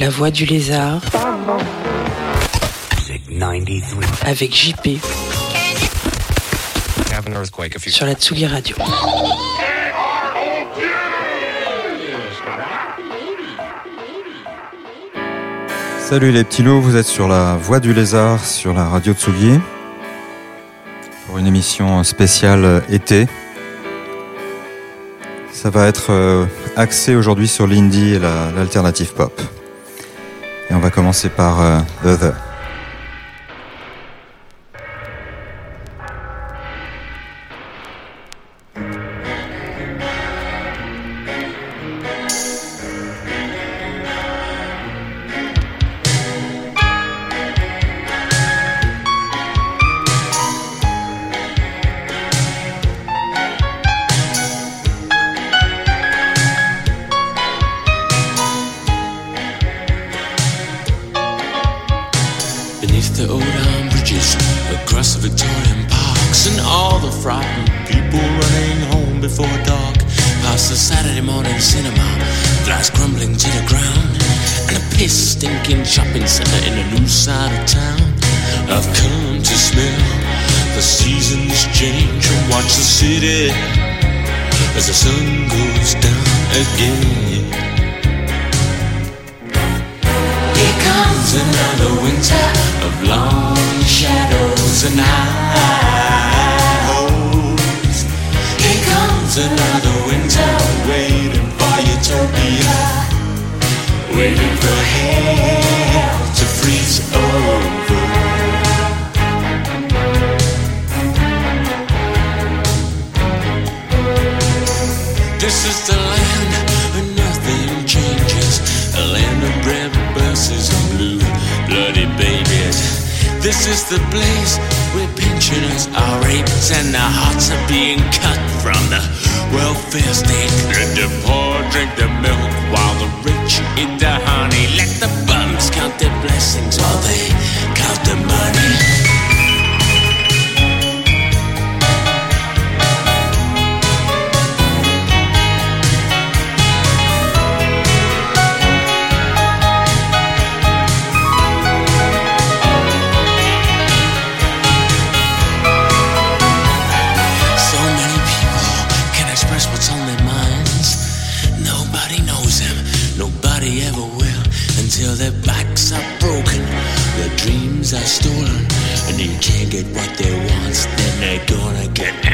La voix du lézard Music 93. avec JP have an earthquake if you sur la Tsugi Radio. Salut les petits loups, vous êtes sur la Voix du Lézard sur la radio Tsugi pour une émission spéciale été. Ça va être euh, axé aujourd'hui sur l'indie et la- l'alternative pop. Et on va commencer par euh, The The. The old iron bridges, across the Victorian parks, and all the frightened people running home before dark. Past the Saturday morning cinema, glass crumbling to the ground, and a piss stinking shopping center in a new side of town. I've come to smell the seasons change and watch the city as the sun goes down again. Comes another winter of long shadows and high hopes. Here comes another winter waiting for utopia, waiting for hell to freeze over. This is the This is the place where pensioners are raped and their hearts are being cut from the welfare state. Let the poor drink the milk while the rich eat the honey. Let the bums count their blessings while they count the money. Get what they want. Then they're gonna get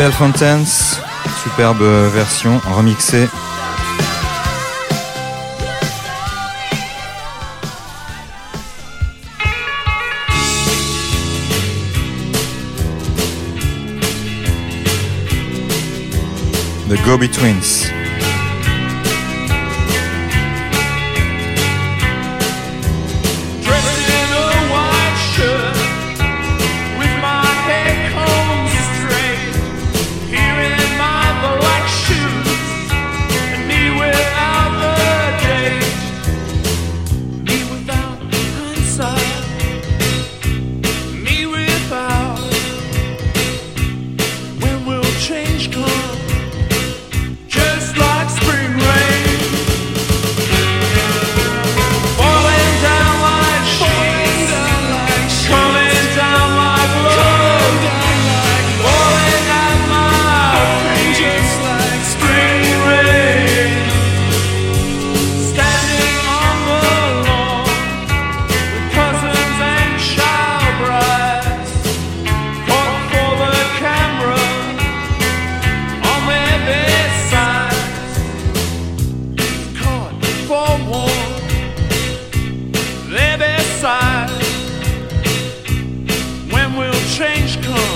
Pale Fountains, superbe version remixée. The Go-Betweens. change change color.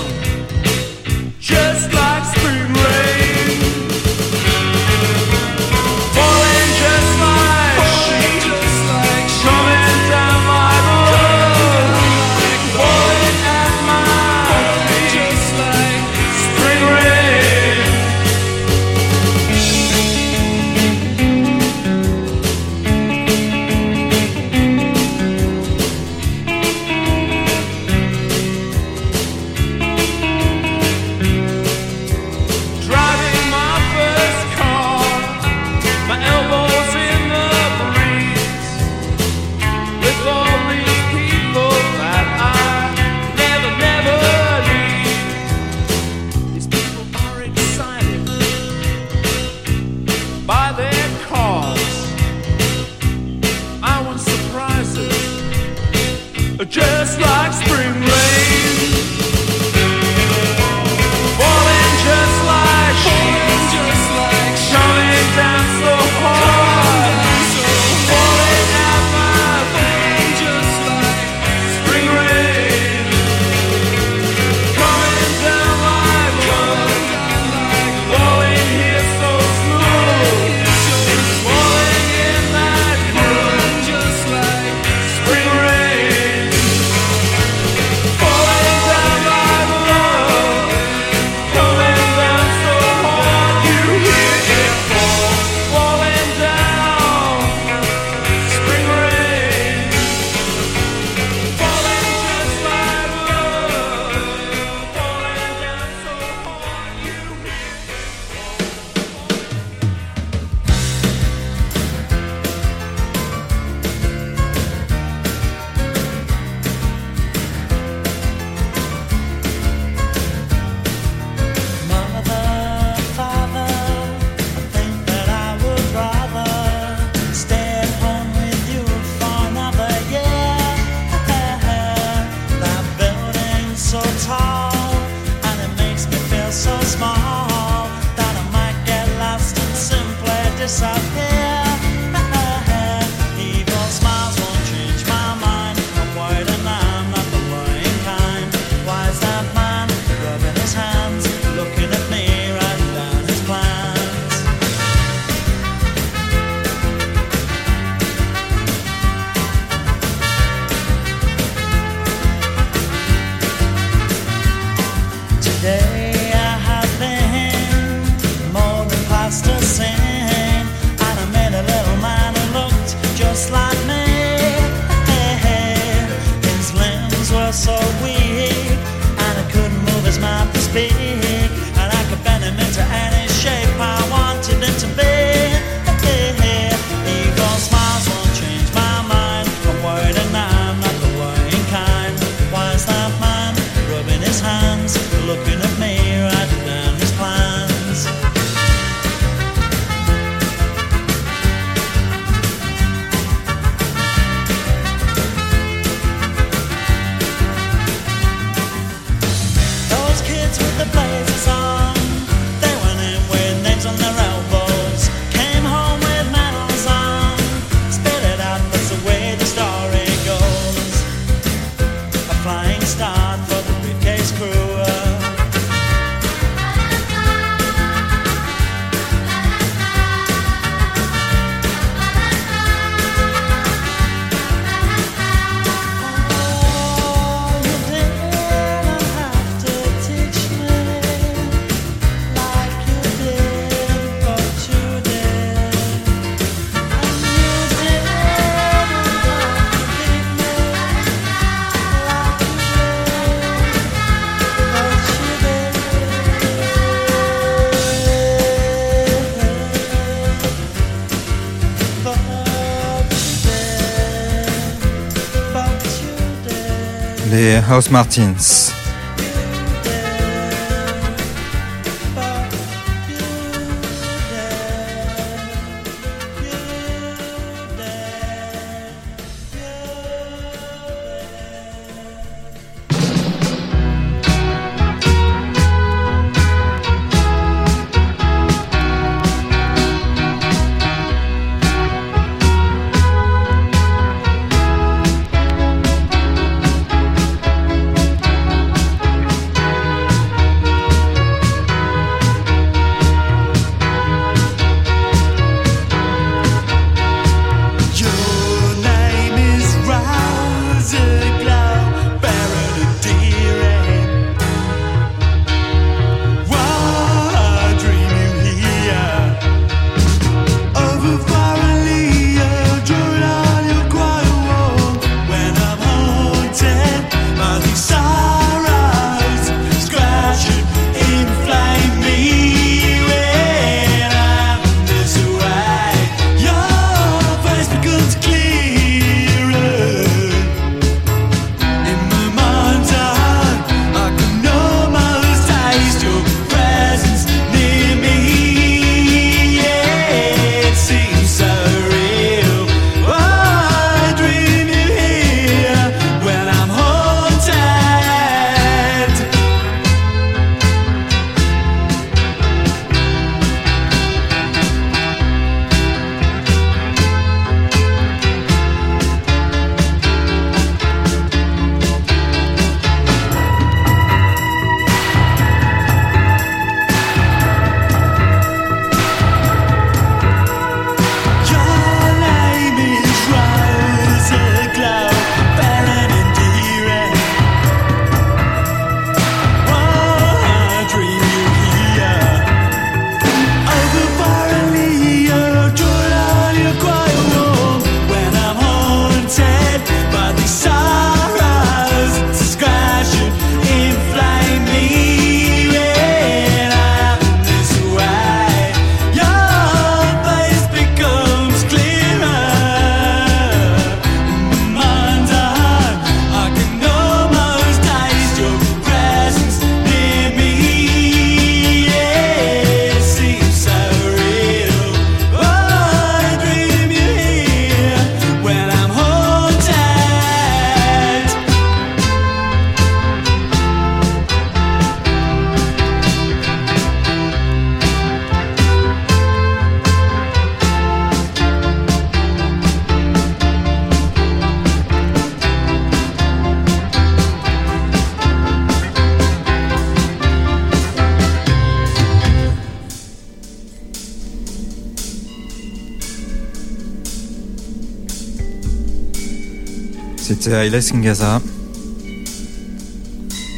Housemartins.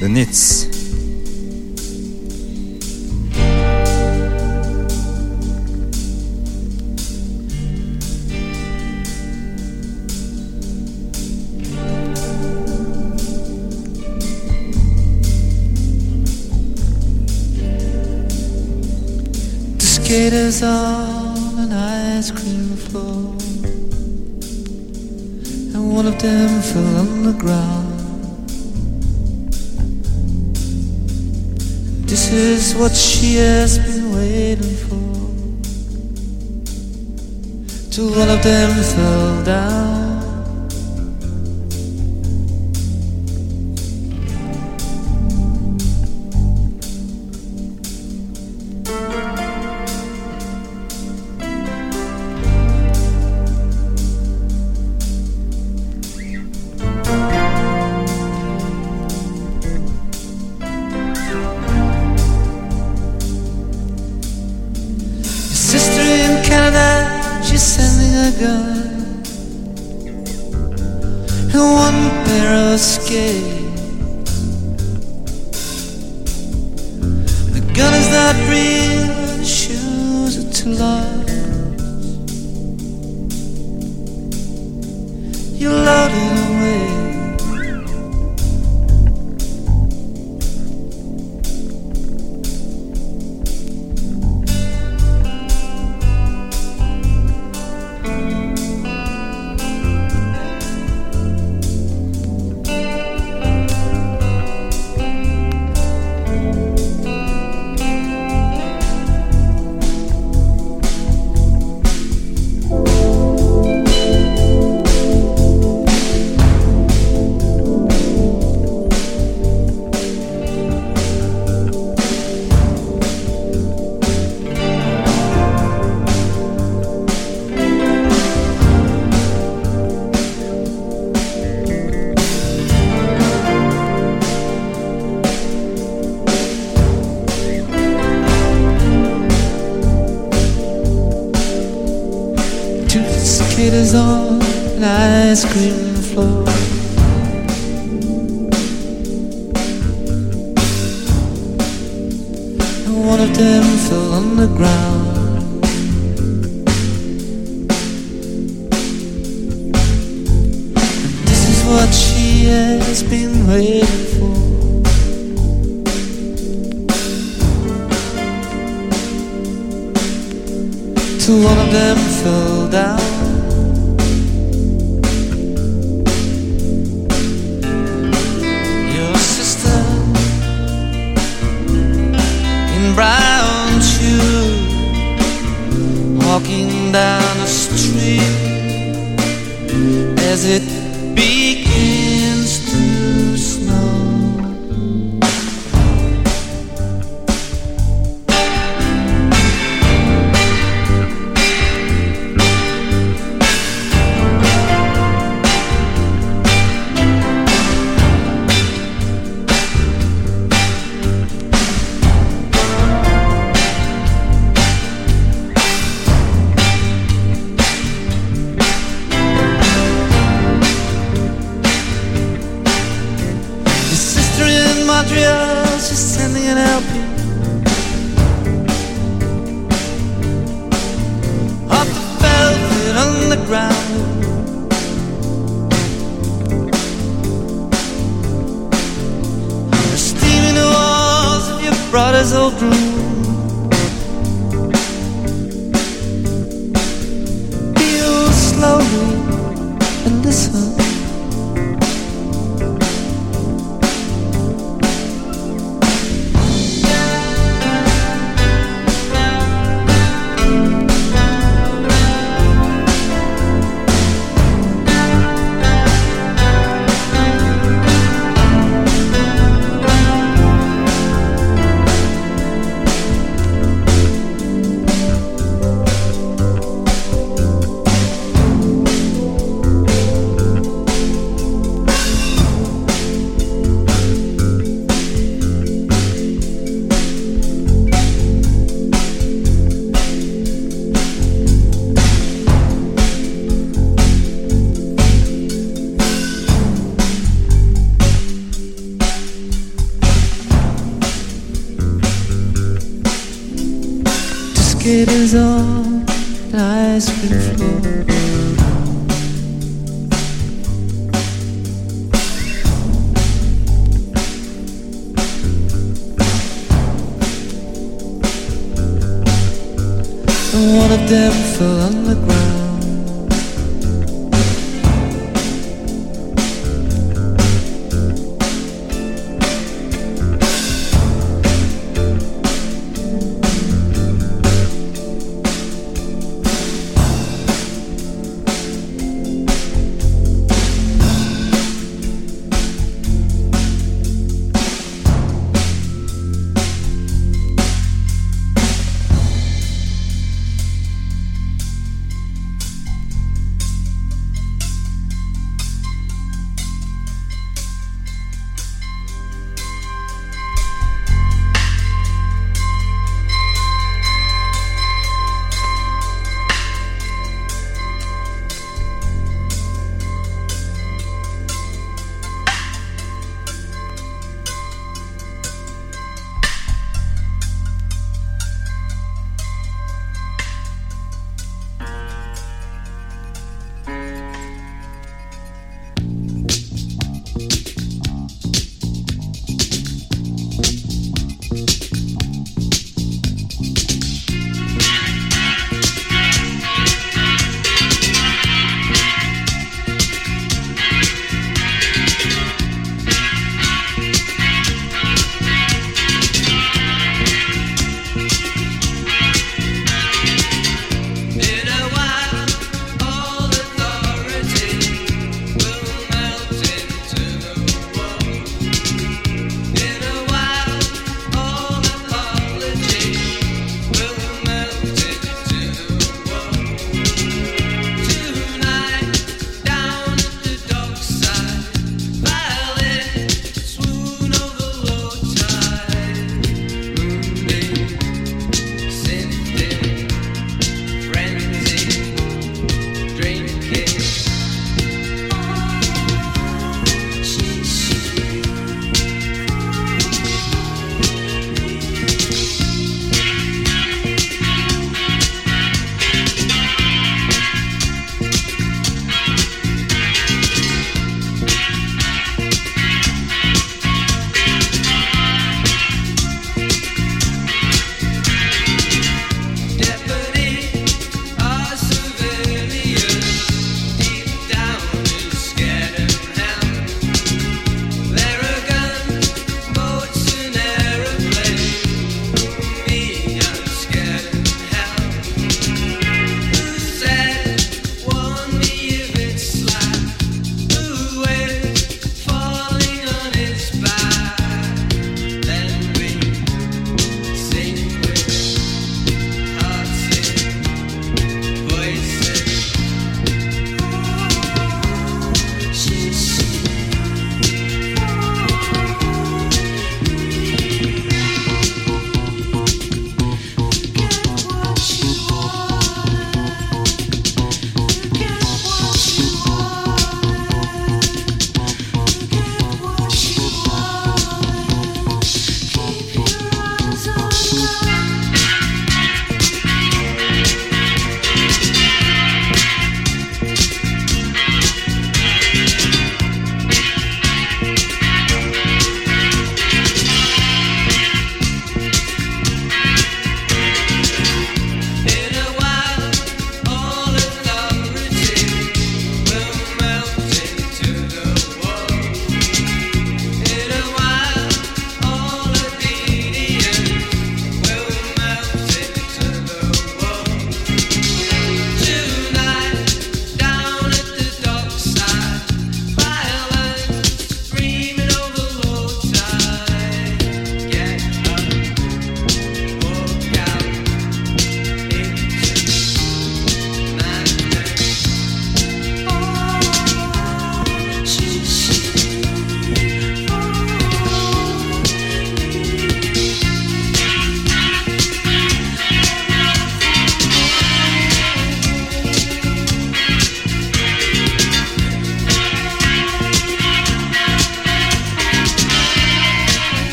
The Nits. The skaters on an ice cream floor one of them fell on the ground. This is what she has been waiting for. Till one of them fell down. cream ice cream floor. And one of them fell on the ground.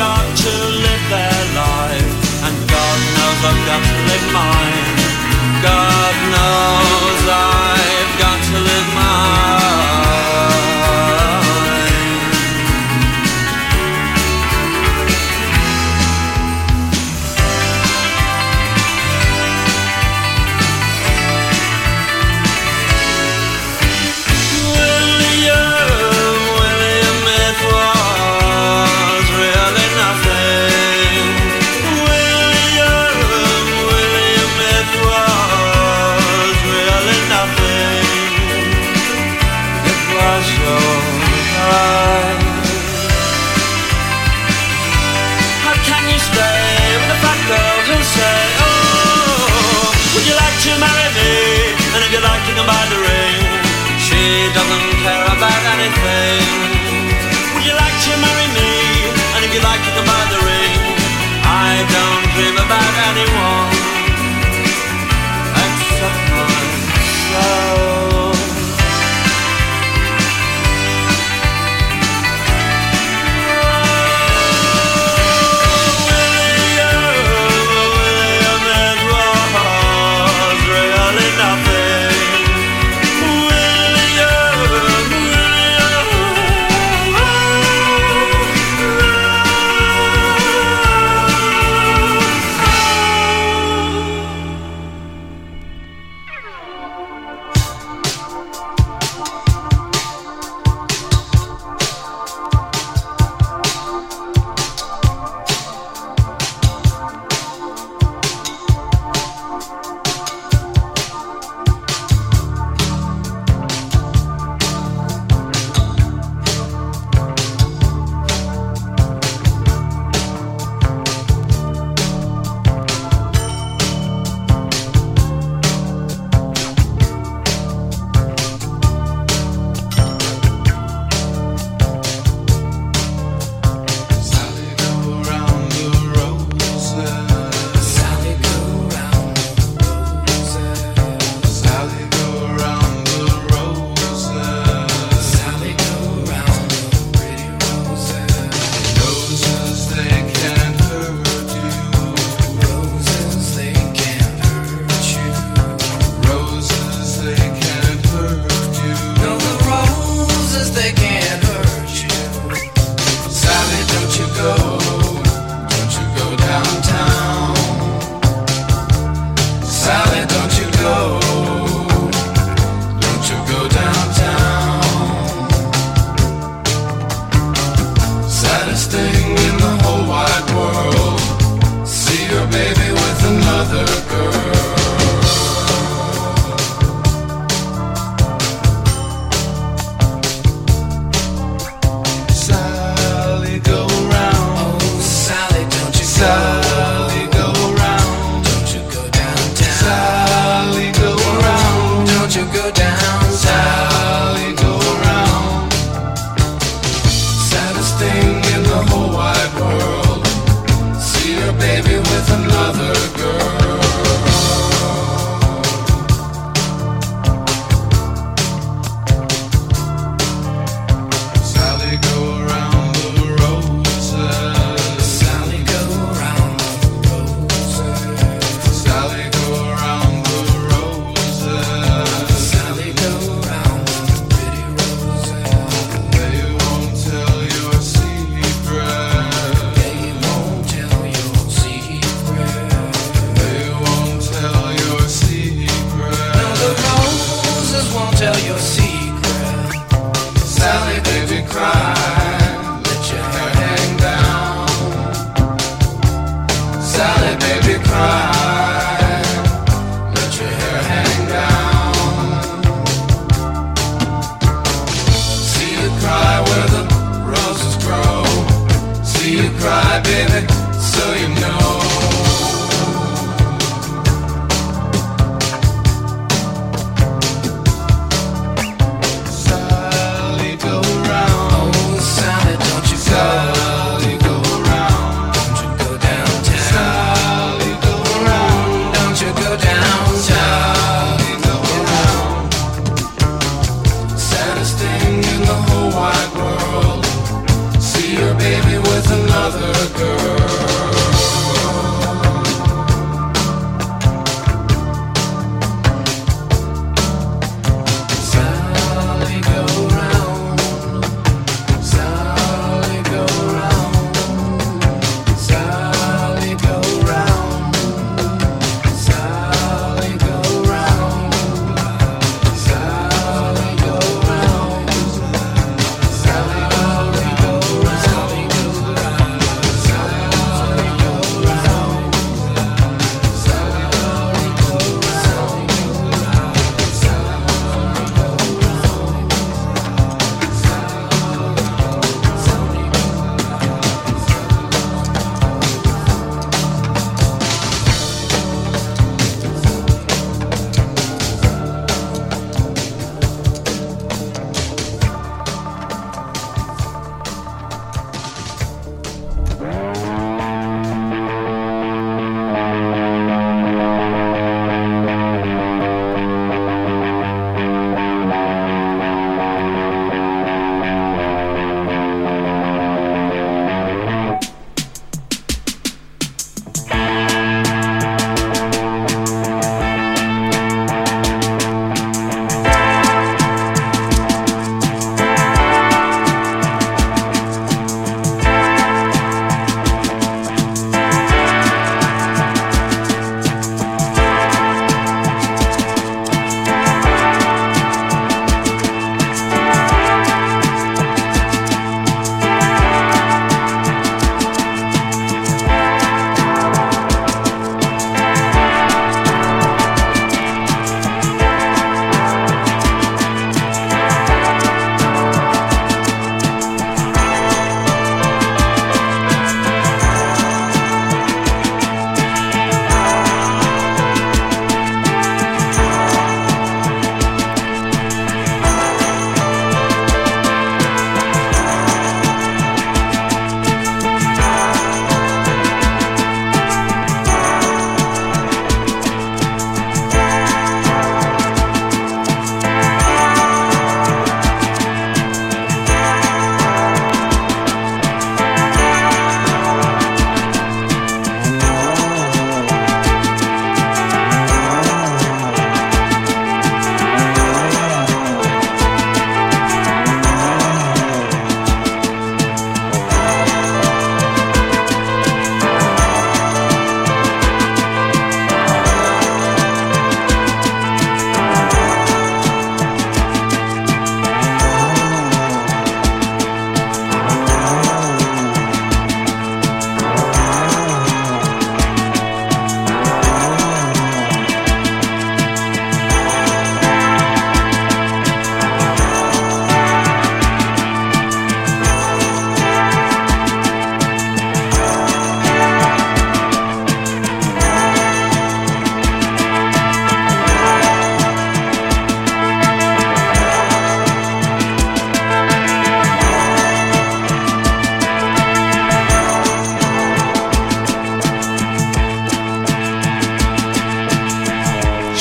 got to live their life, and God knows I've got to live mine. God knows I've got to live mine.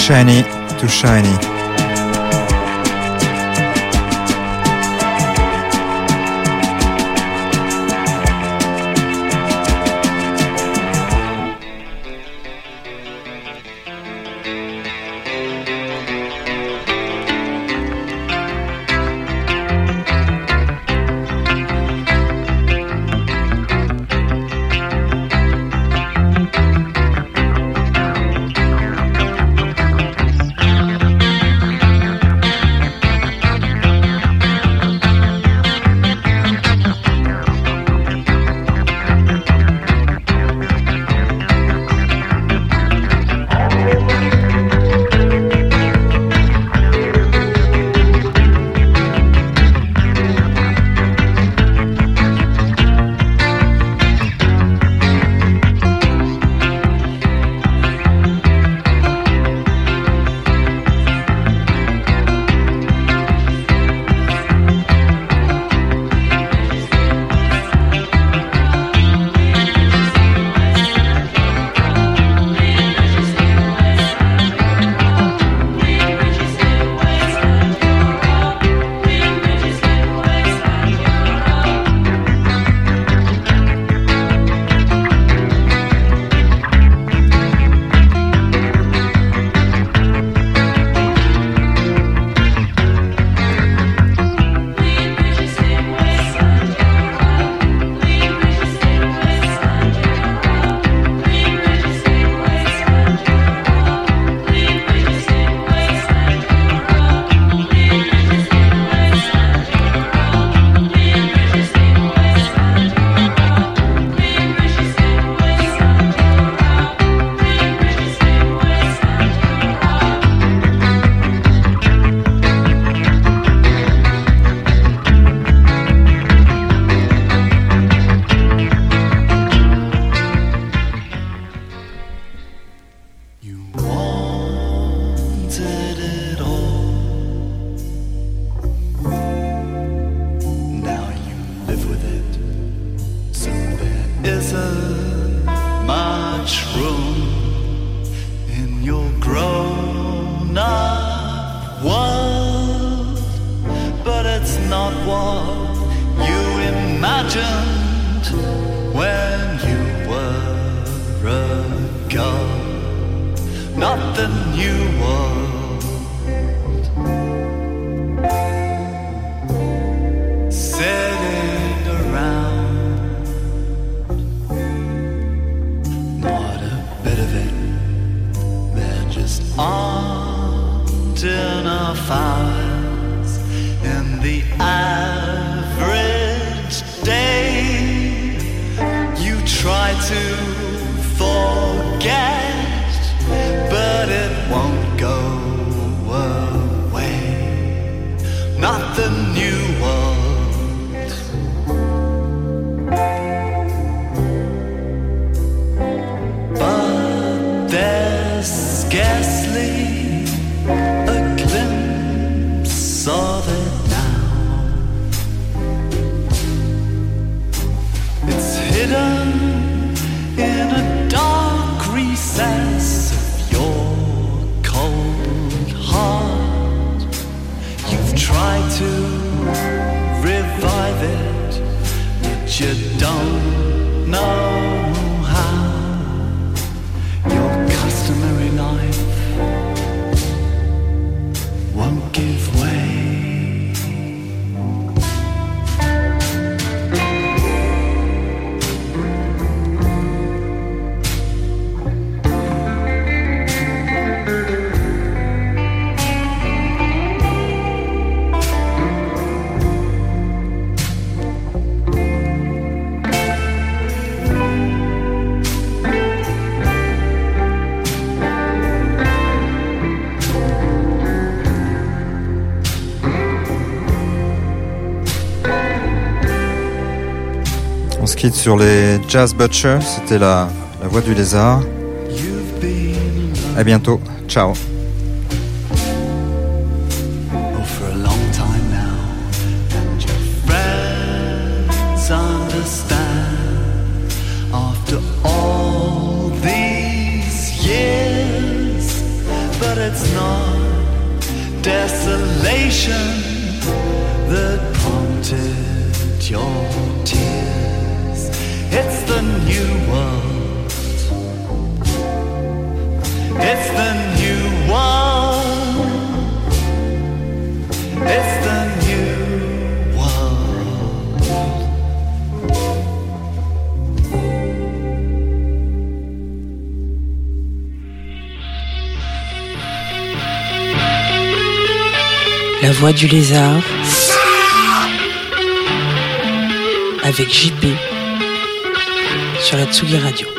shiny to shiny. to forget. sur les Jazz Butcher. C'était la, la voix du lézard. À bientôt. Ciao. it's not desolation that prompted your tears. It's the new world. It's the new world. It's the new world. La voix du lézard. Avec JP. Sur la Tsugi Radio.